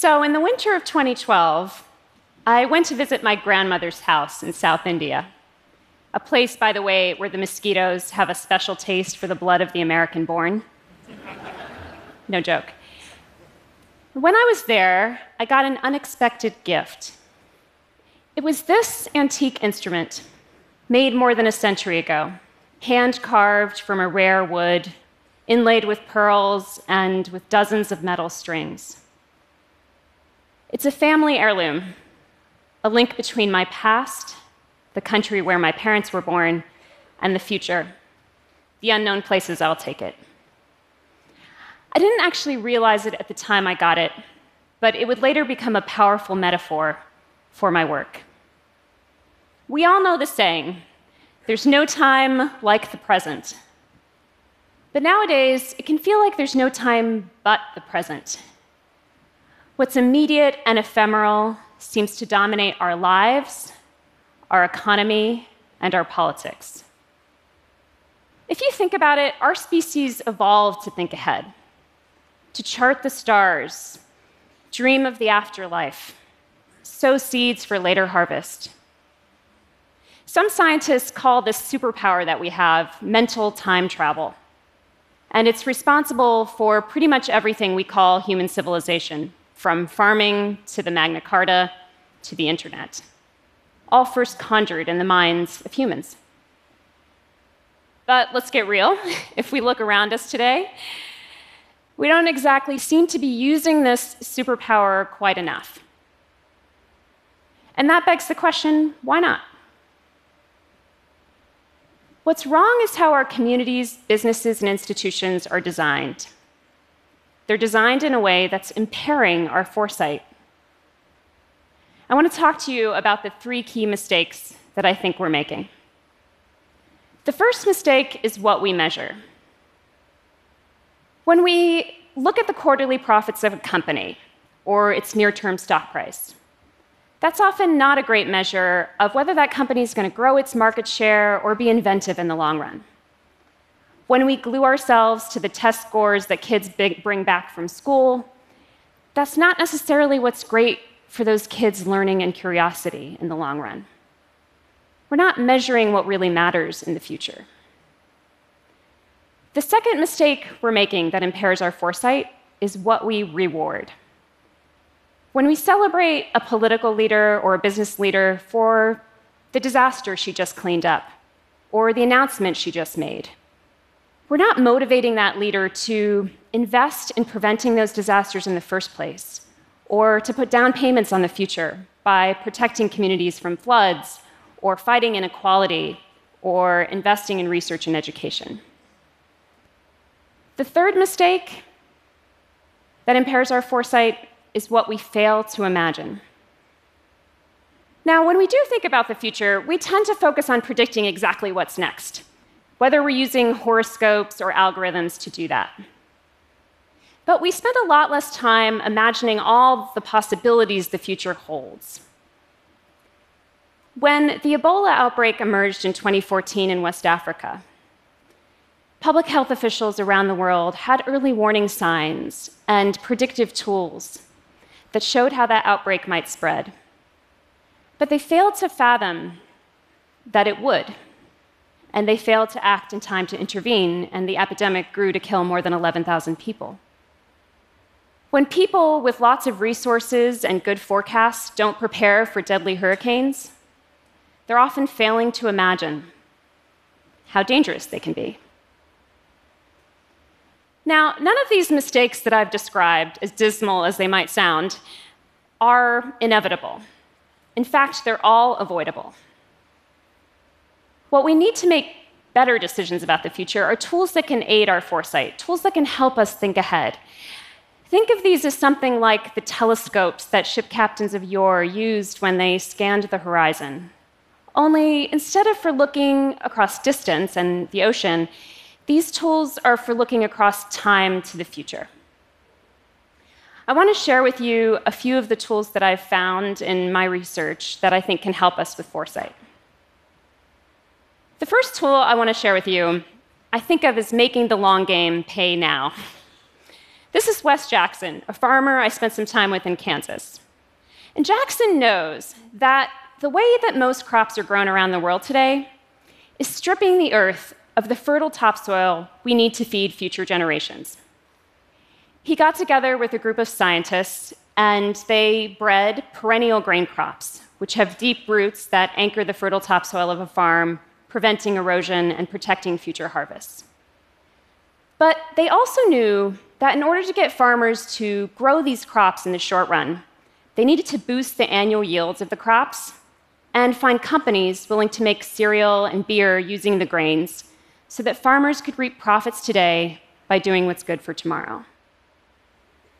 So, in the winter of 2012, I went to visit my grandmother's house in South India. A place, by the way, where the mosquitoes have a special taste for the blood of the American born. no joke. When I was there, I got an unexpected gift. It was this antique instrument, made more than a century ago, hand carved from a rare wood, inlaid with pearls and with dozens of metal strings. It's a family heirloom, a link between my past, the country where my parents were born, and the future, the unknown places I'll take it. I didn't actually realize it at the time I got it, but it would later become a powerful metaphor for my work. We all know the saying there's no time like the present. But nowadays, it can feel like there's no time but the present. What's immediate and ephemeral seems to dominate our lives, our economy, and our politics. If you think about it, our species evolved to think ahead, to chart the stars, dream of the afterlife, sow seeds for later harvest. Some scientists call this superpower that we have mental time travel. And it's responsible for pretty much everything we call human civilization from farming to the Magna Carta to the internet, all first conjured in the minds of humans. But let's get real. If we look around us today, we don't exactly seem to be using this superpower quite enough. And that begs the question why not? What's wrong is how our communities, businesses, and institutions are designed. They're designed in a way that's impairing our foresight. I want to talk to you about the three key mistakes that I think we're making. The first mistake is what we measure. When we look at the quarterly profits of a company or its near term stock price, that's often not a great measure of whether that company is going to grow its market share or be inventive in the long run when we glue ourselves to the test scores that kids bring back from school, that's not necessarily what's great for those kids' learning and curiosity in the long run. We're not measuring what really matters in the future. The second mistake we're making that impairs our foresight is what we reward. When we celebrate a political leader or a business leader for the disaster she just cleaned up, or the announcement she just made, we're not motivating that leader to invest in preventing those disasters in the first place or to put down payments on the future by protecting communities from floods or fighting inequality or investing in research and education. The third mistake that impairs our foresight is what we fail to imagine. Now, when we do think about the future, we tend to focus on predicting exactly what's next whether we're using horoscopes or algorithms to do that. But we spend a lot less time imagining all the possibilities the future holds. When the Ebola outbreak emerged in 2014 in West Africa, public health officials around the world had early warning signs and predictive tools that showed how that outbreak might spread. But they failed to fathom that it would and they failed to act in time to intervene, and the epidemic grew to kill more than 11,000 people. When people with lots of resources and good forecasts don't prepare for deadly hurricanes, they're often failing to imagine how dangerous they can be. Now, none of these mistakes that I've described, as dismal as they might sound, are inevitable. In fact, they're all avoidable. What we need to make better decisions about the future are tools that can aid our foresight, tools that can help us think ahead. Think of these as something like the telescopes that ship captains of yore used when they scanned the horizon. Only instead of for looking across distance and the ocean, these tools are for looking across time to the future. I want to share with you a few of the tools that I've found in my research that I think can help us with foresight. The first tool I want to share with you, I think of as making the long game pay now. This is Wes Jackson, a farmer I spent some time with in Kansas. And Jackson knows that the way that most crops are grown around the world today is stripping the earth of the fertile topsoil we need to feed future generations. He got together with a group of scientists and they bred perennial grain crops, which have deep roots that anchor the fertile topsoil of a farm, preventing erosion and protecting future harvests. But they also knew that in order to get farmers to grow these crops in the short run, they needed to boost the annual yields of the crops and find companies willing to make cereal and beer using the grains so that farmers could reap profits today by doing what's good for tomorrow.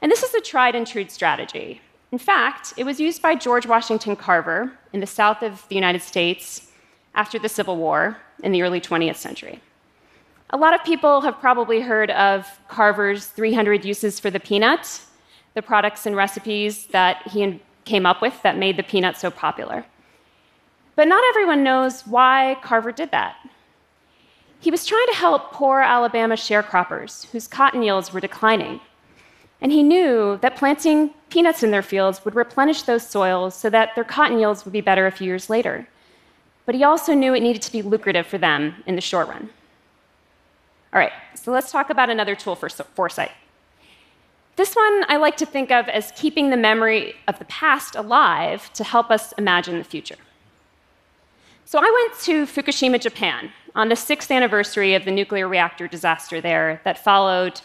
And this is a tried and true strategy. In fact, it was used by George Washington Carver in the south of the United States after the Civil War in the early 20th century. A lot of people have probably heard of Carver's 300 uses for the peanut, the products and recipes that he came up with that made the peanut so popular. But not everyone knows why Carver did that. He was trying to help poor Alabama sharecroppers whose cotton yields were declining. And he knew that planting peanuts in their fields would replenish those soils so that their cotton yields would be better a few years later. But he also knew it needed to be lucrative for them in the short run. All right, so let's talk about another tool for foresight. This one I like to think of as keeping the memory of the past alive to help us imagine the future. So I went to Fukushima, Japan, on the sixth anniversary of the nuclear reactor disaster there that followed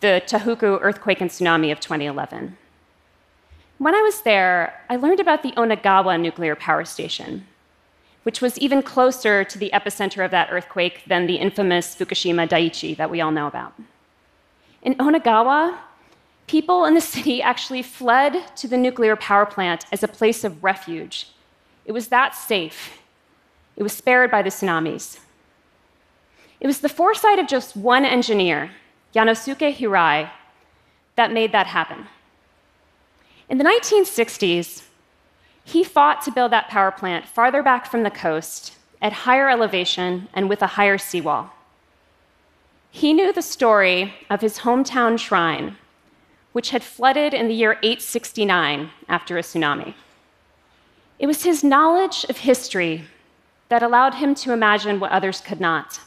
the Tohoku earthquake and tsunami of 2011. When I was there, I learned about the Onagawa nuclear power station, which was even closer to the epicenter of that earthquake than the infamous Fukushima Daiichi that we all know about. In Onagawa, people in the city actually fled to the nuclear power plant as a place of refuge. It was that safe it was spared by the tsunamis. It was the foresight of just one engineer, Yanosuke Hirai, that made that happen. In the 1960s, he fought to build that power plant farther back from the coast, at higher elevation, and with a higher seawall. He knew the story of his hometown shrine, which had flooded in the year 869 after a tsunami. It was his knowledge of history that allowed him to imagine what others could not.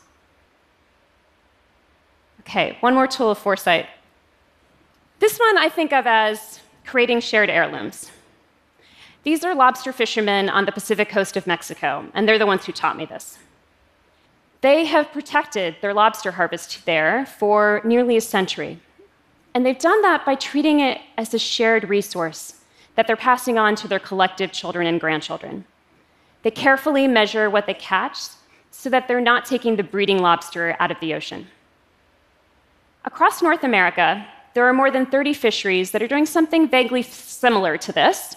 Okay, one more tool of foresight. This one I think of as creating shared heirlooms. These are lobster fishermen on the Pacific coast of Mexico, and they're the ones who taught me this. They have protected their lobster harvest there for nearly a century. And they've done that by treating it as a shared resource that they're passing on to their collective children and grandchildren. They carefully measure what they catch so that they're not taking the breeding lobster out of the ocean. Across North America, there are more than 30 fisheries that are doing something vaguely similar to this.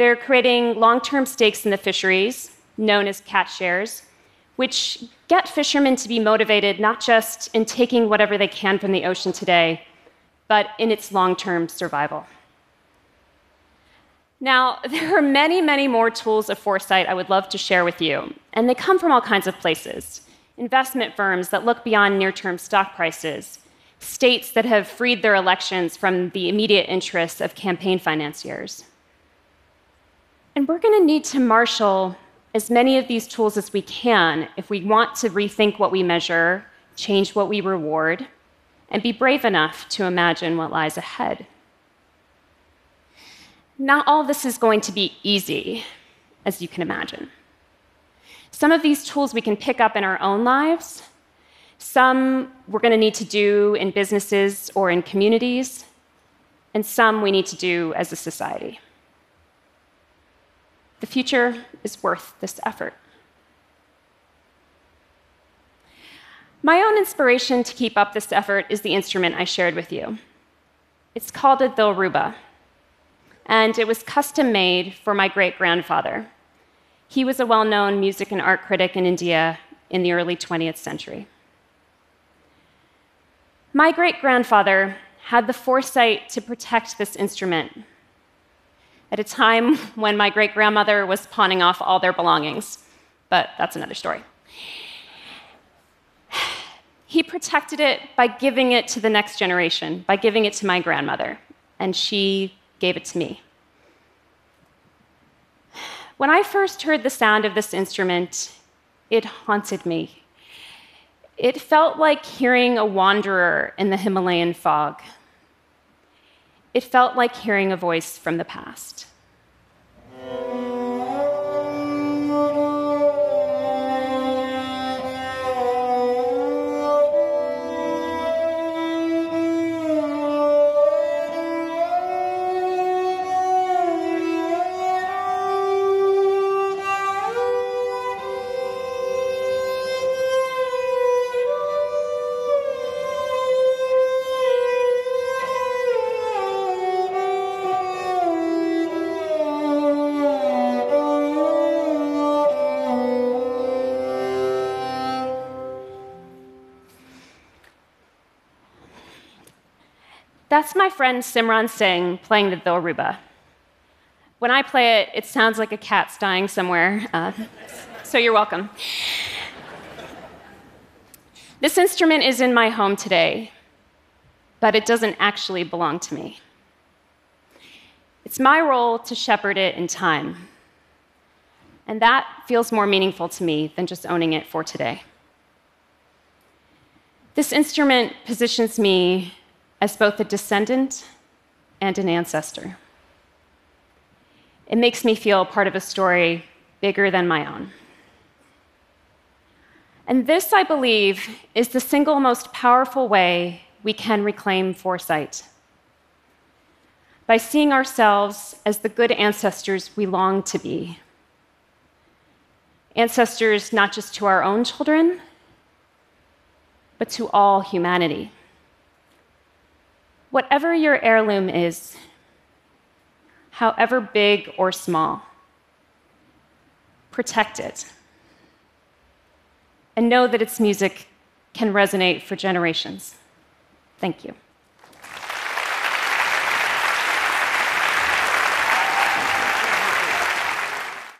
They're creating long term stakes in the fisheries, known as catch shares, which get fishermen to be motivated not just in taking whatever they can from the ocean today, but in its long term survival. Now, there are many, many more tools of foresight I would love to share with you, and they come from all kinds of places. Investment firms that look beyond near term stock prices, states that have freed their elections from the immediate interests of campaign financiers. And we're going to need to marshal as many of these tools as we can if we want to rethink what we measure, change what we reward, and be brave enough to imagine what lies ahead. Not all this is going to be easy, as you can imagine. Some of these tools we can pick up in our own lives. Some we're going to need to do in businesses or in communities. And some we need to do as a society. The future is worth this effort. My own inspiration to keep up this effort is the instrument I shared with you. It's called a Dilruba and it was custom made for my great grandfather. He was a well known music and art critic in India in the early 20th century. My great grandfather had the foresight to protect this instrument at a time when my great grandmother was pawning off all their belongings. But that's another story. he protected it by giving it to the next generation, by giving it to my grandmother, and she gave it to me. When I first heard the sound of this instrument, it haunted me. It felt like hearing a wanderer in the Himalayan fog. It felt like hearing a voice from the past. That's my friend Simran Singh playing the Dilruba. When I play it, it sounds like a cat's dying somewhere, uh, so you're welcome. This instrument is in my home today, but it doesn't actually belong to me. It's my role to shepherd it in time. And that feels more meaningful to me than just owning it for today. This instrument positions me as both a descendant and an ancestor. It makes me feel part of a story bigger than my own. And this, I believe, is the single most powerful way we can reclaim foresight. By seeing ourselves as the good ancestors we long to be. Ancestors not just to our own children, but to all humanity. Whatever your heirloom is, however big or small, protect it. And know that its music can resonate for generations. Thank you.